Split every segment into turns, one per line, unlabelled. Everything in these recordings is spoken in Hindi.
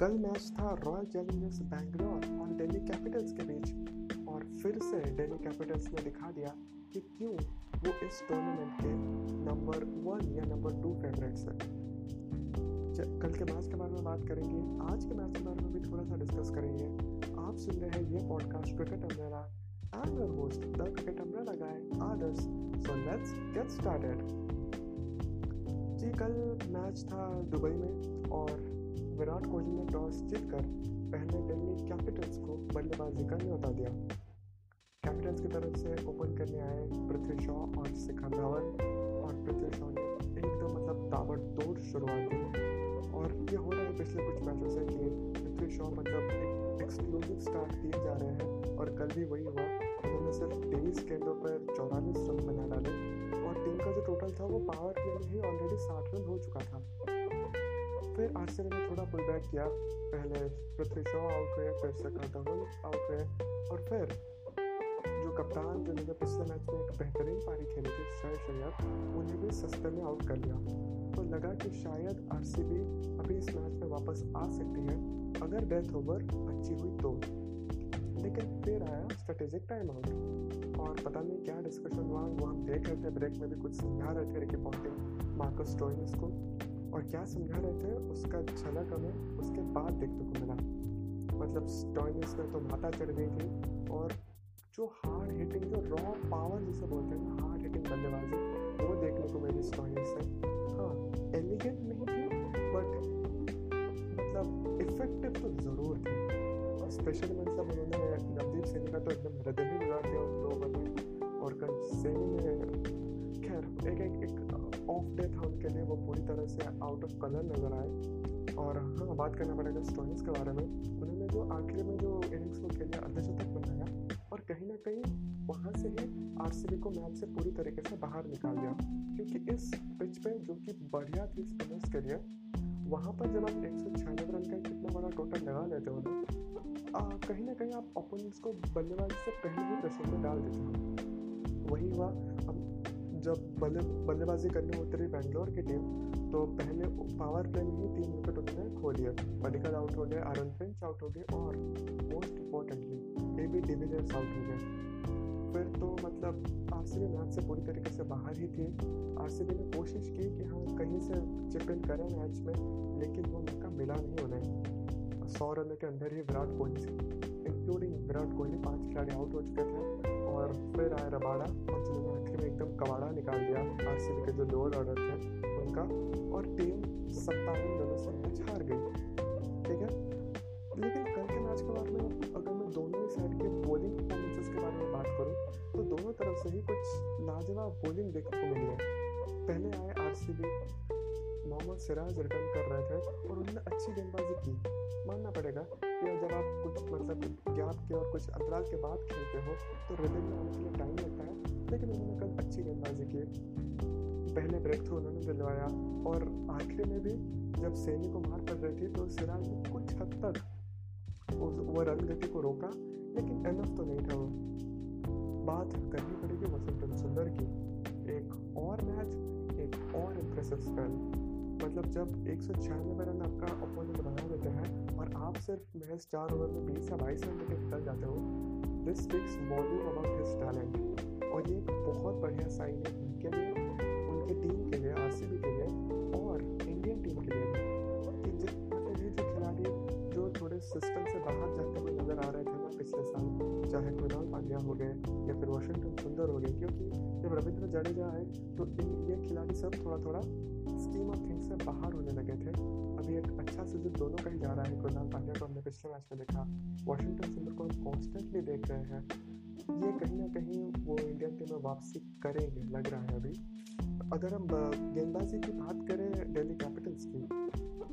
कल मैच था रॉयल चैलेंजर्स बैंगलोर और दिल्ली कैपिटल्स के बीच। और फिर से दिल्ली कैपिटल्स ने दिखा दिया कि क्यों वो इस टूर्नामेंट के नंबर वन या नंबर टू फेवरेट्स हैं। कल के मैच के बारे में बात करेंगे। आज के मैच के बारे में भी थोड़ा सा डिस्कस करेंगे। आप सुन रहे हैं ये podcast cricket umbrella I'm your host, the cricket umbrella guy, Adas. So let's get started. जी कल मैच था दुबई में और विराट कोहली ने टॉस जीतकर पहले दिल्ली कैपिटल्स को बल्लेबाजी का न्योता दिया। कैपिटल्स की तरफ़ से ओपन करने आए पृथ्वी शॉ और शिखर धवन और पृथ्वी शॉ ने एकदम मतलब ताबड़तोड़ शुरुआत दी और ये हो रहा है पिछले कुछ मैचों से कि पृथ्वी शॉ मतलब एक एक्सक्लूसिव स्टार्ट दिए जा रहे हैं। और कल भी वही हुआ। उन्होंने सिर्फ़ तेईस गेंदों पर चौवालीस रन बना डाले। और टीम का जो टोटल था वो पावर प्ले में ही ऑलरेडी साठ रन हो चुका था। फिर आरसीबी ने थोड़ा पुल बैक किया। पहले पृथ्वी शॉ आउट हुए फिर धवन आउट हुए और फिर जो कप्तान जिन्होंने पिछले मैच में एक बेहतरीन पारी खेली थी शय अय्यर उन्हें भी सस्ते में आउट कर लिया। तो लगा कि शायद आरसीबी अभी इस मैच में वापस आ सकती है। अगर डेथ ओवर अच्छी हुई तो। लेकिन फिर आया स्ट्रेटेजिक टाइम आउट और पता नहीं क्या डिस्कशन हुआ, वो हम देख रहे थे ब्रेक में भी कुछ समझा रहे थे रिकी पॉन्टिंग मार्कस स्टोइनिस को। और क्या समझा रहे थे, उसका झलक हमें उसके बाद देखने को मिला। मतलब स्टॉइनिस में तो माता चढ़ गई थी और जो हार्ड हिटिंग जो रॉ पावर जिसे बोलते हैं ना हार्ड हिटिंग बल्लेबाजी, वो देखने को मिली स्टॉइनिस से। हाँ एलिगेंट नहीं थी बट मतलब इफ़ेक्टिव तो ज़रूर थी। और स्पेशली मतलब उन्होंने नवदीप सिंह का तो एकदम हृदय ही दिया उन ओवर में। और कल सेमी में खैर, एक एक एक ऑफ़ डे था उनके लिए, वो पूरी तरह से आउट ऑफ़ कलर नज़र आए और हाँ बात करना पड़ेगा स्टोइंस के बारे में, उन्होंने जो आखिरी में जो इनिंग्स को खेले अर्धशतक बनाया, और कहीं ना कहीं वहाँ से ही आरसीबी को मैच से पूरी तरीके से बाहर निकाल दिया। क्योंकि इस पिच पे जो कि बढ़िया थी स्पिनर्स के लिए, वहाँ पर जब आप एक सौ छियानवे रन का कितना बड़ा टोटल लगा लेते हो ना कहीं ना कहीं आप ओपोनेंट्स को बल्लेबाजी से पहले ही प्रेशर में डाल देते हो। वही हुआ अब जब बल्ले, बल्लेबाजी करने उतरी बैंगलोर की टीम तो पहले पावर प्ले में ही तीन विकेट उन्होंने खो लिए। पडिकल आउट हो गए आरन फिंच आउट हो गए और most importantly A B de Villiers out हो गए। फिर तो मतलब आर सी बी मैच से पूरी तरीके से बाहर ही थी। आर सी बी ने कोशिश की कि हाँ कहीं से चिप इन करें मैच में, लेकिन वो मौका मिला नहीं उन्हें। सौ रन के अंदर ही विराट कोहली इंक्लूडिंग विराट कोहली, पाँच खिलाड़ी आउट हो चुके थे। और फिर आए रबाड़ा, और जिन्होंने आखिर में एकदम कबाड़ा निकाल दिया आर के जो लोअर ऑर्डर थे, उनका, और टीम सत्तावन रनों से मैच हार गई। ठीक है? लेकिन कल के मैच के बारे में, अगर मैं दोनों ही साइड के बॉलिंग परफॉर्मेंसेस के बारे में बात करूँ तो दोनों तरफ़ से ही कुछ लाजवाब बॉलिंग देखने को मिली है। पहले आए आर मोहम्मद सिराज रिटर्न कर रहे थे और उन्होंने अच्छी गेंदबाजी की। मानना पड़ेगा कि जब आप कुछ मतलब गैप के और कुछ अंतराल के बाद खेलते हो तो रिदम में के लिए टाइम लगता है, लेकिन उन्होंने कल अच्छी गेंदबाजी की। पहले ब्रेक थ्रू उन्होंने दिलवाया और आखिर में भी जब सैनी को मार पड़ रही थी तो सिराज ने कुछ हद तक वो रन गति को रोका, लेकिन एनफ तो नहीं था वो। बात करनी पड़ेगी वसंतन सुंदर की। एक और मैच एक और इम्प्रेसिव स्पेल मतलब जब एक सौ छियानवे रन आपका अपोनेंट बना देते हैं और आप सिर्फ़ महज चार ओवर में बीस या बाईस रन लेके निकल जाते हो this speaks volumes about his talent और ये एक बहुत बढ़िया साइन है उनके लिए, उनके टीम के लिए आर के लिए और इंडियन टीम के लिए। कि मतलब जो खिलाड़ी जो थोड़े सिस्टम से बाहर जाते हुए नज़र आ रहे ना पिछले साल चाहे कृणाल पांड्या हो गए या फिर वॉशिंगटन सुंदर हो गए क्योंकि जब रविंद्र जडेजा आए तो इन ये खिलाड़ी सब थोड़ा थोड़ा स्कीम ऑफ़ थिंग्स से बाहर होने लगे थे। अभी एक अच्छा सीज़न दोनों का ही जा रहा है। कुरनाल पांड्या को हमने पिछले मैच में देखा। वॉशिंगटन सुंदर को हम कॉन्स्टेंटली देख रहे हैं। ये कहीं ना कहीं वो इंडियन टीम में वापसी करेंगे, लग रहा है अभी। अगर हम गेंदबाजी की बात करें दिल्ली कैपिटल्स की,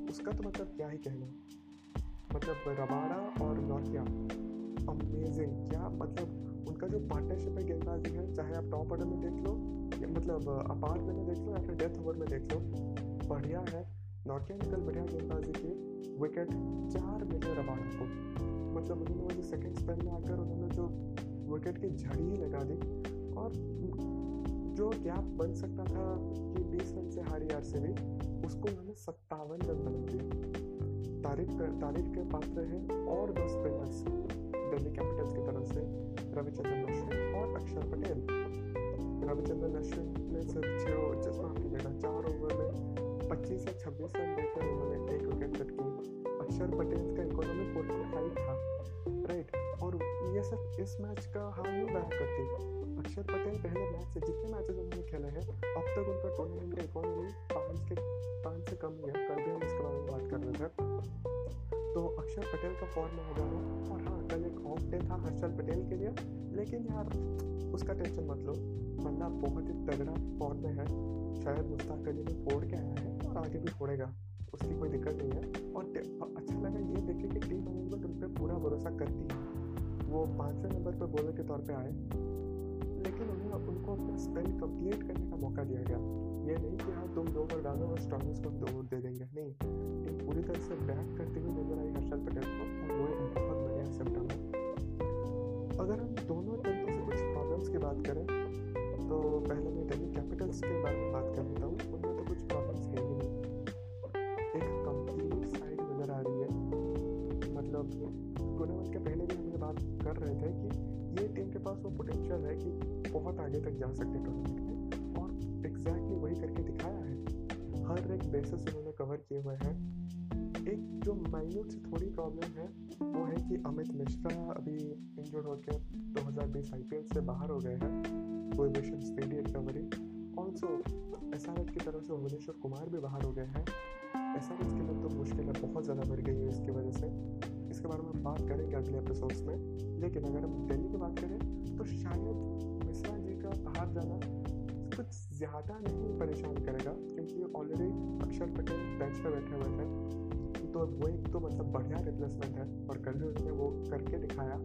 उसका तो मतलब क्या ही कहना। मतलब रबाड़ा और नौकिया अमेजिंग क्या मतलब उनका जो पार्टनरशिप है गेंदबाजी है? चाहे आप टॉप ऑर्डर में देख लो मतलब अपार्ट में देख लो, या फिर डेथ ओवर में देख लो, बढ़िया है। नॉर्किया निकल बढ़िया गेंदबाजी की। विकेट चार मिले रबाड़ा को। मतलब उन्होंने वो जो सेकेंड स्पेल में आकर उन्होंने जो विकेट की झड़ी ही लगा दी। और जो गैप बन सकता था कि बीस रन से हारी आर से भी उसको उन्होंने सत्तावन रन बना दिया। तारीफ़ कर तारीफ़ के पात्र हैं और दो स्पिनर्स दिल्ली कैपिटल्स की तरफ़ से रविचंद्रन अश्विन और अक्षर पटेल रविचंद्रन अश्विन ने सिर्फ़ छः जिस माफ़ कीजिएगा चार ओवर में पच्चीस से छब्बीस रन देकर उन्होंने एक विकेट कट की अक्षर पटेल का इकोनॉमी फोर्टी फाइव था राइट और ये सिर्फ़ इस मैच का हाल नहीं बयान करती अक्षर पटेल पहले मैच से जितने मैचेस उन्होंने खेले हैं अब तक उनका टूर्नामेंट का इकोनॉमी पाँच के पाँच से कम ही है कल भी हम इसके बारे में बात कर रहे थे तो अक्षर पटेल का फॉर्म में आ जाना और हाँ कल एक ऑफ़ डे था हर्षल पटेल के लिए। लेकिन यार, उसका टेंशन मत लो। बंदा बहुत ही तगड़ा फॉर्म में है। शायद मुश्ताक अली में फोड़ के आया है और आगे भी फोड़ेगा। उसकी कोई दिक्कत नहीं है। और अच्छा लगा ये देखे कि टीम मैनेजमेंट उन पर पूरा भरोसा करती है। वो पाँचवें नंबर पर बॉलर के तौर पर आए। लेकिन उन्हें उनको अपना स्पेल कंप्लीट करने का मौका दिया गया। ये नहीं कि हाँ तुम दो ओवर डालो और स्ट्रॉन्गेस्ट को दो दे देंगे। नहीं टीम पूरी तरह से बैक करते हुए नज़र आई हर्षल पटेल को और वो एक बहुत बढ़िया सिम्टम अगर हम दोनों तरीके से कुछ प्रॉब्लम्स की बात करें तो पहले मैं दिल्ली कैपिटल्स के बारे में बात कर लेता हूँ। ये टीम के पास वो पोटेंशियल है कि बहुत आगे तक जा सकते टूर्नामेंट में। और एग्जैक्टली वही करके दिखाया है। हर एक बेसिस उन्होंने कवर किए हुए हैं। एक जो माइन्यूट से थोड़ी प्रॉब्लम है, वो है कि अमित मिश्रा अभी इंजर्ड होकर 2020 आईपीएल से बाहर हो गए हैं, कोई prohibition speedy recovery also S R H की तरफ़ से भुवनेश्वर कुमार भी बाहर हो गए हैं। एस आर एच के लिए तो मुश्किलें बहुत ज़्यादा बढ़ गई है इसकी वजह से। इसके बारे में बात करेंगे अगले एपिसोड्स में। लेकिन अगर हम दिल्ली की बात करें तो शायद मिश्रा जी का बाहर जाना कुछ ज़्यादा नहीं परेशान करेगा, क्योंकि ऑलरेडी अक्षर पटेल बेंच पर बैठे हुए थे। तो वो एक तो मतलब बढ़िया रिप्लेसमेंट है, और कल भी उन्होंने वो करके दिखाया।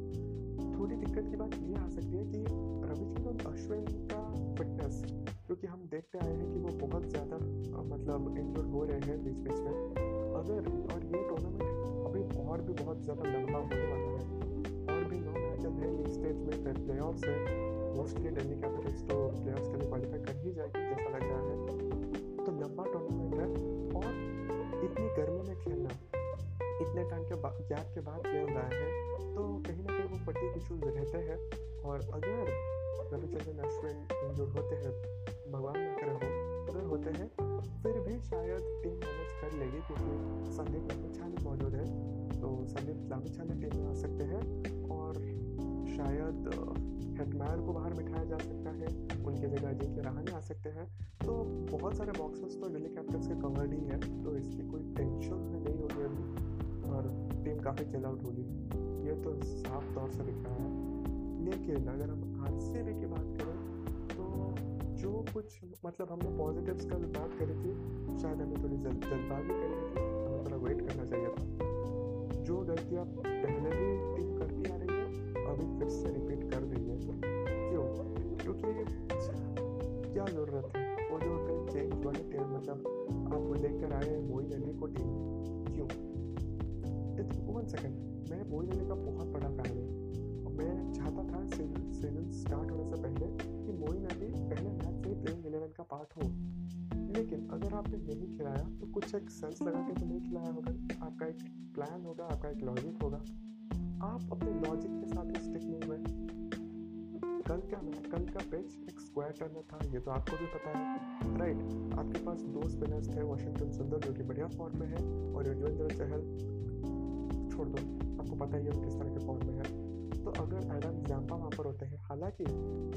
थोड़ी दिक्कत की बात ये आ सकती है कि रविचंद्रन अश्विन का फिटनेस क्योंकि हम देखते आए हैं कि वो बहुत ज़्यादा मतलब इंजर्ड हो रहे हैं बीच बीच में। अगर, और ये टूर्नामेंट और भी बहुत ज़्यादा लंबा होने वाला है। और भी नौ मैचेस है लीग स्टेज में फिर प्ले ऑफ़ है। मोस्टली दिल्ली कैपिटल्स तो प्ले ऑफ़ के लिए क्वालिफाई कर ही जाएगी, जैसा लग रहा है। तो लंबा टूर्नामेंट है और इतनी गर्मी में खेलना, इतने टाइम के गैप के बाद खेल रहा है तो कहीं ना कहीं वो फटीक इशूज रहते हैं। और अगर रविचंद्रन, अश्विन इंजर्ड होते हैं, भगवान ना करे हो अगर होते हैं फिर भी शायद टीम मैनेज कर लेगी क्योंकि संदीप लामिछाने मौजूद है। तो संदीप लामिछाने टीम में आ सकते हैं और शायद हेटमायर को बाहर बिठाया जा सकता है। उनकी जगह के रहाने आ सकते हैं। तो बहुत सारे बॉक्सेस तो दिल्ली कैपिटल्स के कवर्ड ही है तो इसकी कोई टेंशन नहीं होगी अभी। और टीम काफ़ी चिल आउट होगी। ये तो साफ़ तौर से दिख रहा है। लेकिन अगर हम आर की बात करें जो कुछ मतलब हमने पॉजिटिव्स का बात करी थी, शायद हमें थोड़ी जल्द जल्दबाजी कर रही थी, हमें थोड़ा वेट करना चाहिए था। जो गलतियाँ पहले भी टीम करती आ रही है, अभी फिर से रिपीट कर रही है। क्यों? क्योंकि क्या ज़रूरत है? वो जो कहीं चेंज वाले टीम मतलब आप लेकर आए मोइन अली को टीम क्यों? वन सेकेंड मैं मोइन अली का बहुत बड़ा फ़ैन हूँ। मैं चाहता था सीज़न स्टार्ट होने से पहले कि मोइन अली पहले मैच से ही प्लेइंग इलेवन का पार्ट हो। लेकिन अगर आपने नहीं खिलाया तो कुछ एक सेंस लगा के तो नहीं खिलाया होगा। आपका एक प्लान होगा, आपका एक लॉजिक होगा। आप अपने लॉजिक के साथ स्टिक नहीं हुए कल क्या मैं कल का पिच एक स्क्वायर टर्नर था, ये तो आपको भी पता है। राइट आपके पास दो स्पिनर्स थे वाशिंगटन सुंदर जो कि बढ़िया फॉर्म में है, और युजवेंद्र चहल छोड़ दो, आपको पता ही है किस तरह के फॉर्म में है। तो अगर एडम जाम्पा वहाँ पर होते हैं, हालाँकि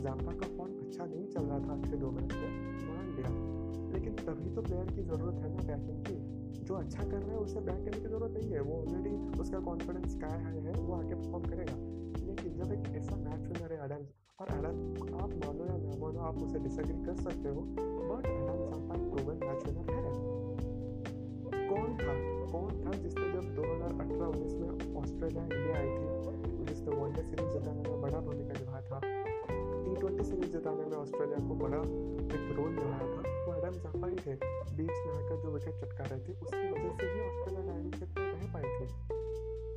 जाम्पा का फॉर्म अच्छा नहीं चल रहा था अच्छे दो मैच में, मान लिया। लेकिन तभी तो प्लेयर की ज़रूरत है ना बैकिंग की। जो अच्छा कर रहा है, उसे बैक करने की ज़रूरत नहीं है। वो ऑलरेडी उसका कॉन्फिडेंस स्काई हाई है, वो आगे परफॉर्म करेगा। लेकिन जब एक ऐसा मैच विनर है एडम और एडम आप मानो या ना मानो, आप उसे डिसएग्री कर सकते हो बट एडम जाम्पा एक मैच विनर है। कौन था? कौन था जिसने जब 2018-19 में ऑस्ट्रेलिया, इंडिया आई थी? जिसने वनडे सीरीज़ जिताने में बड़ा भूमिका निभाया था। टी ट्वेंटी सीरीज़ जिताने में ऑस्ट्रेलिया को बड़ा एक रोल निभाया था। वो एडम जाफा ही थे, बीच में आकर जो विकेट चटका रहे थे, उसकी वजह से ही ऑस्ट्रेलिया टाइटलशिप में रह पाई थी।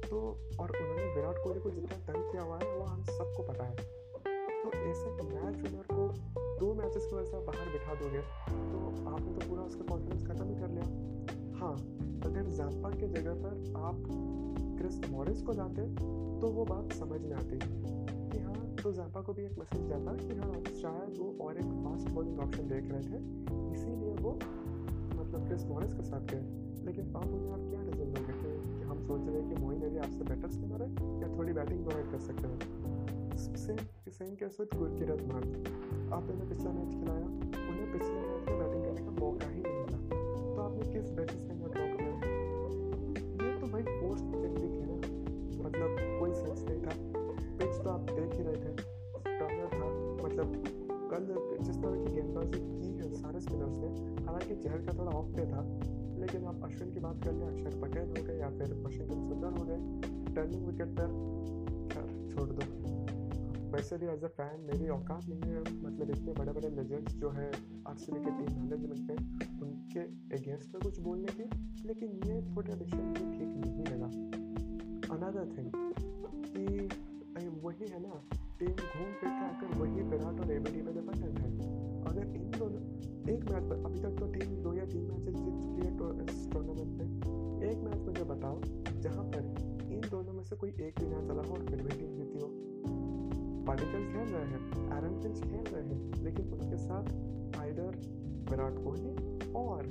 तो और उन्होंने विराट कोहली को जितना तंग किया हुआ है, वो हम सबको पता है। तो ऐसे मैच विनर को दो मैचेस की वजह से बाहर बिठा दोगे तो आपने तो पूरा उसका कॉन्फिडेंस खत्म ही कर लिया। हाँ अगर जैम्पा के जगह पर आप क्रिस मॉरिस को लाते तो वो बात समझ में आती। कि हाँ तो जैम्पा को भी एक मैसेज जाता कि हाँ शायद वो और एक फास्ट बॉलिंग ऑप्शन देख रहे थे इसीलिए वो मतलब क्रिस मॉरिस के साथ गए। लेकिन अब उन्हें आप क्या रीज़न दोगे कि, कि हम सोच रहे हैं कि मोइन अली आपसे बेटर स्पिनर है या थोड़ी बैटिंग प्रोवाइड कर सकते हैं? सेम सेम केस गुरकीरत मान आपने पिछला मैच खिलाया उन्हें पिछले मैच में हालाँकि का थोड़ा ऑफ़ पे था। लेकिन आप अश्विन की बात कर लें अक्षर पटेल हो गए या फिर वाशिंगटन सुंदर हो गए। टर्निंग विकेट पर छोड़ दो। वैसे भी एज अ फ़ैन मेरी औकात नहीं है। मतलब इतने बड़े बड़े लेजेंड्स जो है आर के टीम मैनेजमेंट में, उनके अगेंस्ट में कुछ बोलने की। लेकिन ये थोड़ा डिसीज़न ठीक नहीं कोई एक भी ना चला हो और फिर भी टीम जीती हो। पार्टिकल खेल रहे हैं एरन फिंच खेल रहे हैं, लेकिन उनके साथ आइडर विराट कोहली और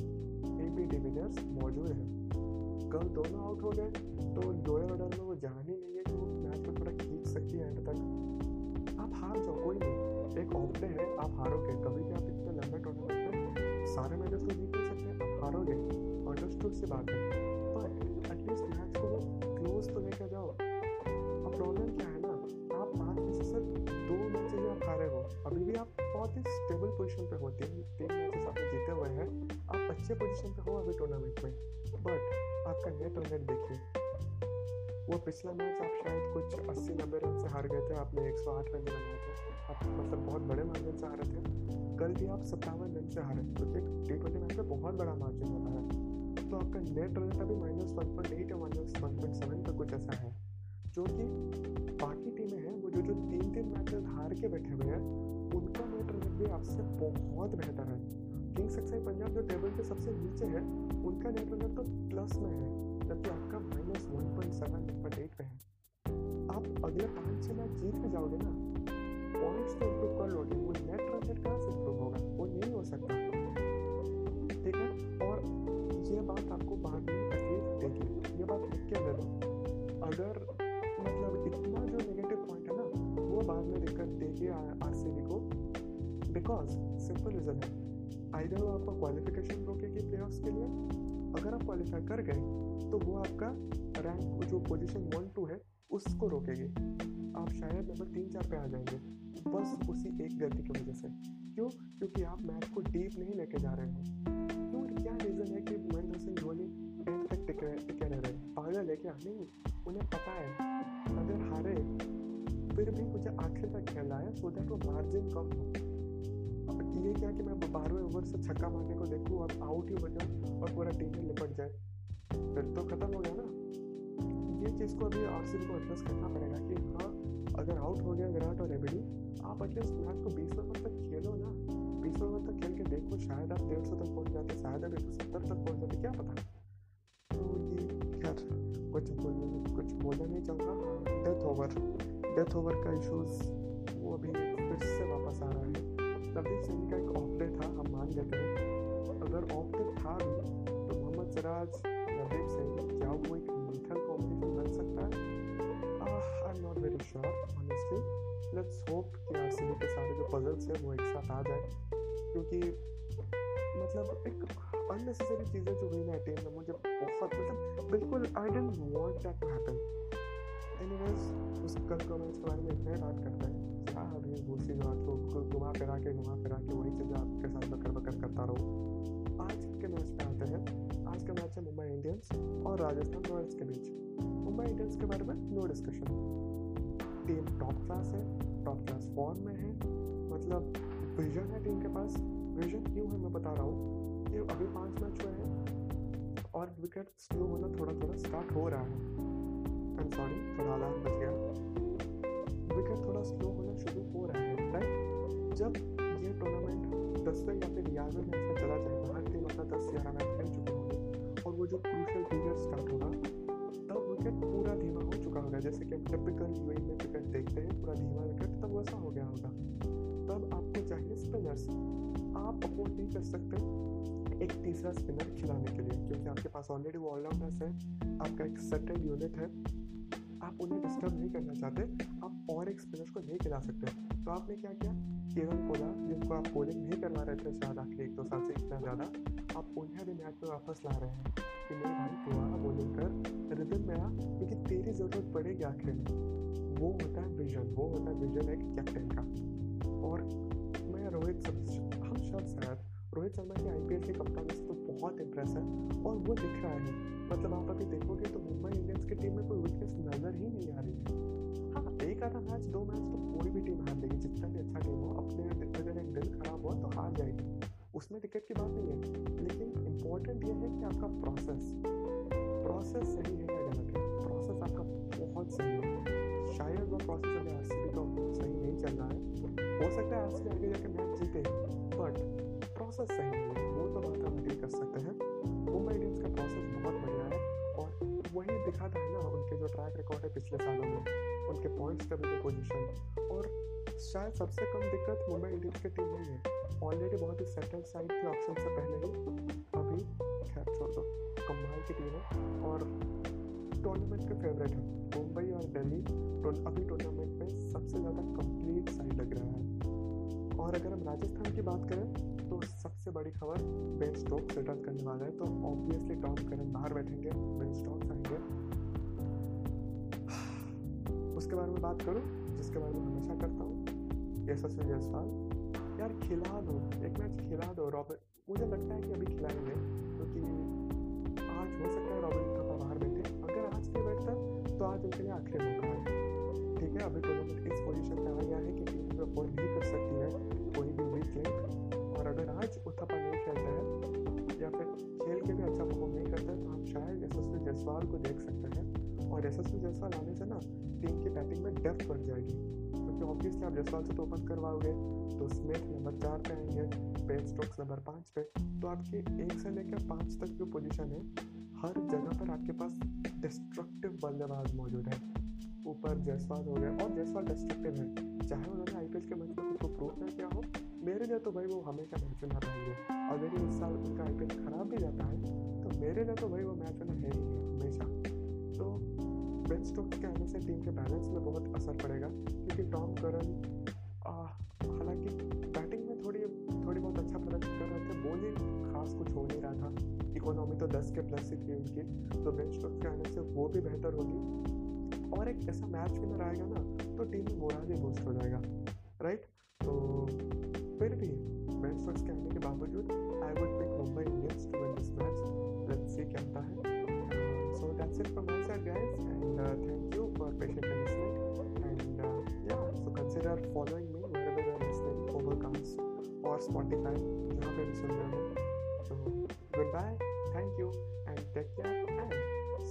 ए बी डिविलियर्स मौजूद हैं। कल दोनों आउट हो गए तो लोअर ऑर्डर में वो जान ही नहीं है कि वो मैच को थोड़ा खींच सकती है एंड तक। आप हार जाओ, कोई नहीं। एक ऑफ़ है, आप हारोगे। कभी भी आप इतने लंबे टूर्नामेंट में सारे मैचेस तो नहीं सकते आप हारोगे। अंडरस्टूड सी बात है। पर एटलीस्ट मैच प्रॉब्लम क्या है ना, आप पाँच में से सिर्फ़ दो मैचेस आप हारे हो। अभी भी आप बहुत ही स्टेबल पोजीशन पे हो, तीन तीन मैचेस आपने जीते हुए हैं। आप अच्छे पोजीशन पे हो अभी टूर्नामेंट में। बट आपका नेट रन देखिए। वो पिछला मैच आप शायद कुछ 80 नब्बे रन से हार गए थे, आपने 108 रन बनाए थे। आप मतलब बहुत बड़े मार्जिन से हारे थे। कल भी आप सत्तावन रन से हारे। क्योंकि टी ट्वेंटी मैच में बहुत बड़ा मार्जिन होता है। तो आपका नेट रन अभी माइनस वन पॉइंट एट या माइनस वन पॉइंट सेवन का कुछ ऐसा है। जो कि बाकी टीमें हैं, वो जो जो तीन तीन मैचेस हार के बैठे हुए हैं, उनका रन भी आपसे बहुत बेहतर है। किंग्स सक्सेस पंजाब जो टेबल के सबसे नीचे है, उनका नेट रन तो प्लस में है, जबकि आपका minus one point seven point eight पे है। आप अगले पाँच छः मैच जीत भी जाओगे ना पॉइंट्स तो इम्प्रूव कर लोगे, वो नेट रन रेट कहाँ से इम्प्रूव होगा? वो नहीं हो सकता। ठीक है? और ये बात आपको बाद में तकलीफ़ देगी ये बात लिख के दे दो अगर देगी आर सी बी को बिकॉज़ सिंपल रीज़न है आइडर वो आपका क्वालिफिकेशन रोकेगी प्ले के लिए, अगर आप क्वालिफाई कर गए तो वो आपका रैंक जो पोजीशन वन टू है, उसको रोकेगी। आप शायद नंबर तीन, चार पे आ जाएँगे। बस उसी एक गलती की वजह से। क्यों? क्योंकि आप मैच को डीप नहीं लेके जा रहे हो। क्यों? क्या रीज़न है कि महेंद्र सिंह धोनी एंड तक टिके टिके रह रहे पागल है क्या? नहीं, उन्हें पता है। अगर हारे, फिर भी मुझे आखिर है सो मार्जिन कम हो। ये क्या कि मैं बारहवें ओवर से छक्का मारने को देखूँ और आउट ही हो जाऊँ और पूरा टीम में लिपट जाए। फिर तो खत्म हो गया ना। ये चीज़ को अभी आर को एड्रेस करना पड़ेगा कि हाँ अगर आउट हो गया विराट और एबीडी आप एटलीस्ट मैच को बीस ओवर तक खेलो ना। बीस ओवर तक खेल के देखो, शायद आप डेढ़ सौ तक पहुँच जाते, शायद आप एक सौ सत्तर तक पहुँच जाते, क्या पता। तो ये खैर, कुछ बोलने कुछ बोलना नहीं चाहूँगा डेथ ओवर डेथ ओवर का इशूज़ अभी फिर से वापस आ रहा है। नवदीप सिंह का एक ऑफ़ डे था, हम मान लेते हैं। अगर ऑफ़ डे था भी तो मोहम्मद सराज नवदीप सिंह क्या वो एक मीठल कॉम्बिनेशन बन सकता है? I am not very sure honestly let's hope कि आर के सारे जो पजल्स हैं, वो एक साथ आ जाए। क्योंकि मतलब एक अननेसेसरी चीज़ें जो हुई ना टीम में, मुझे बहुत मतलब बिल्कुल I don't want that to happen anyways उस कल को मैच के बारे में इतना बात करते हैं। दूसरी बात को, घुमा फिरा के, घुमा फिरा के वही चीज़ें आपके साथ बकर बकर करता रहूँ। आज के मैच पे आते हैं। आज का मैच है मुंबई इंडियंस और राजस्थान रॉयल्स के बीच। मुंबई इंडियंस के बारे में no discussion team top class है टॉप क्लास फॉर्म में है। मतलब विजन है टीम के पास। विजन क्यों है मैं बता रहा हूँ? कि अभी पाँच मैच हुए हैं और विकेट स्लो होना थोड़ा थोड़ा स्टार्ट हो रहा है। आई एम सॉरी थोड़ा अलार्म बच गया। विकेट थोड़ा स्लो होना शुरू हो रहा है राइट जब ये टूर्नामेंट दसवें या फिर ग्यारहवें मैच में चला जाएगा, हर टीम अपना दस ग्यारह मैच खेल चुके होंगे, और वो जो क्रूशल पीरियड स्टार्ट होगा, तब विकेट पूरा धीमा हो चुका होगा। जैसे कि हम टिपिकल यूएई में विकेट देखते हैं, पूरा धीमा विकेट तब वैसा हो गया होगा। तब आपको चाहिए स्पिनर्स आप अफोर्ड नहीं कर सकते एक तीसरा स्पिनर खिलाने के लिए, क्योंकि आपके पास ऑलरेडी वो ऑलराउंडर्स है, आपका एक सेटेड यूनिट है। आप उन्हें डिस्टर्ब नहीं करना चाहते। और एक स्पिनर को नहीं खिला सकते तो आपने क्या किया? केवल कोला जिनको आप बॉलिंग नहीं करवा रहे थे शायद आखिर एक दो साल से इतना ज़्यादा, आप उन्हें भी मैच में वापस ला रहे हैं। कि नहीं भाई आ बॉलिंग कर, रिदम में आ क्योंकि तेरी ज़रूरत पड़ेगी आखिर में। वो होता है विजन वो होता है विजन एक कैप्टन का। और मैं रोहित हम सब शायद रोहित शर्मा के आई के कप्तान से तो बहुत इम्प्रेस है और वो दिख रहा है। मतलब आप अभी देखोगे तो मुंबई इंडियंस की टीम में कोई वीकनेस नज़र ही नहीं आ रही। है हाँ एक आधा मैच दो मैच तो कोई भी टीम हार लेगी। जितना भी अच्छा टीम हो, अपने अगर एक दिल खराब हो तो हार जाएगी। उसमें टिकट की बात नहीं है, लेकिन इम्पोर्टेंट ये है कि आपका प्रोसेस प्रोसेस सही है या गलत है। प्रोसेस आपका बहुत सही है। शायद वो प्रोसेस अगर आर का सही नहीं चल रहा है। हो सकता है आर आगे जाके मैच जीते बट प्रोसेस सही है वो तो बात हम डील कर सकते हैं। मुंबई इंडियंस का प्रोसेस बहुत बढ़िया है और वही दिखाता है ना उनके जो ट्रैक रिकॉर्ड है पिछले सालों में, उनके पॉइंट्स की पोजीशन और शायद सबसे कम दिक्कत मुंबई इंडियंस की टीम में है। ऑलरेडी बहुत ही सेटल साइड थी ऑप्शन से पहले ही अभी खैर छोड़ दो, कमाल की टीम है और टूर्नामेंट के फेवरेट है। मुंबई और दिल्ली अभी टूर्नामेंट में सबसे ज़्यादा कंप्लीट साइड लग रहा है। और अगर हम राजस्थान की बात करें तो सबसे बड़ी खबर बेन स्टोक्स रिटर्न करने वाला है। तो ऑब्वियसली टॉम करन बाहर बैठेंगे बेन स्टोक्स आएँगे। उसके बारे में बात करूँ, जिसके बारे में हमेशा करता हूँ यशस्वी जायसवाल यार खिला दो, एक मैच खिला दो रॉबर्ट मुझे लगता है कि अभी खिलाएँगे, क्योंकि तो आज हो सकता है रॉबर्ट थप्पा बाहर बैठे। अगर आज नहीं बैठता तो आज उनके लिए आखिरी मौका है। ठीक है, अभी टूर्नामेंट इस पोजीशन पे आ गया है कि में अफोर्ड नहीं कर सकती है, कोई भी वीक लिंक और अगर आज उत्थापा नहीं खेलता है या फिर खेल के भी अच्छा परफॉर्म नहीं करता है तो आप शायद यशस्वी जायसवाल को देख सकते हैं। और यशस्वी जायसवाल आने से ना टीम की बैटिंग में डेप्थ बढ़ जाएगी। क्योंकि ऑब्वियसली आप जायसवाल से तो ओपन करवाओगे तो स्मिथ नंबर चार पे आएँगे पेन स्टोक्स नंबर पाँच पे। तो आपकी एक से लेकर पाँच तक जो पोजीशन है, हर जगह पर आपके पास डिस्ट्रक्टिव बल्लेबाज मौजूद है। ऊपर जायसवाल हो गया और जायसवाल डिस्ट्रक्टिव है। चाहे उन्होंने आई पी एल के मंच में खुद को प्रूव ना किया हो, मेरे लिए तो भाई वो हमेशा मैच विनर रहेंगे अगर ये इस साल उनका आई पी एल खराब भी जाता है तो मेरे लिए तो भाई वो मैच विनर है ही हमेशा। तो बेन स्टोक्स के आने से टीम के बैलेंस में बहुत असर पड़ेगा, क्योंकि टॉम करन हालाँकि बैटिंग में थोड़ी थोड़ी बहुत अच्छा प्रदर्शन कर रहे थे बॉलिंग खास कुछ हो नहीं रहा था। इकोनॉमी तो दस के प्लस ही थी उनकी तो बेन स्टोक्स के आने से वो भी बेहतर होगी। और एक ऐसा मैच विनर आएगा ना तो टीम में मोराल भी बूस्ट हो जाएगा राइट तो फिर भी बेन स्टोक्स के आने के बावजूद I would pick Mumbai Indians to win this match let's see क्या होता है that's it from my side guys and uh, thank you for patiently listening and uh, yeah so consider following me wherever you're listening overcast or spotify जहाँ पे भी सुन रहे हो so goodbye thank you and take care and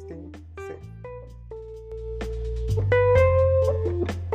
stay safe Thank you.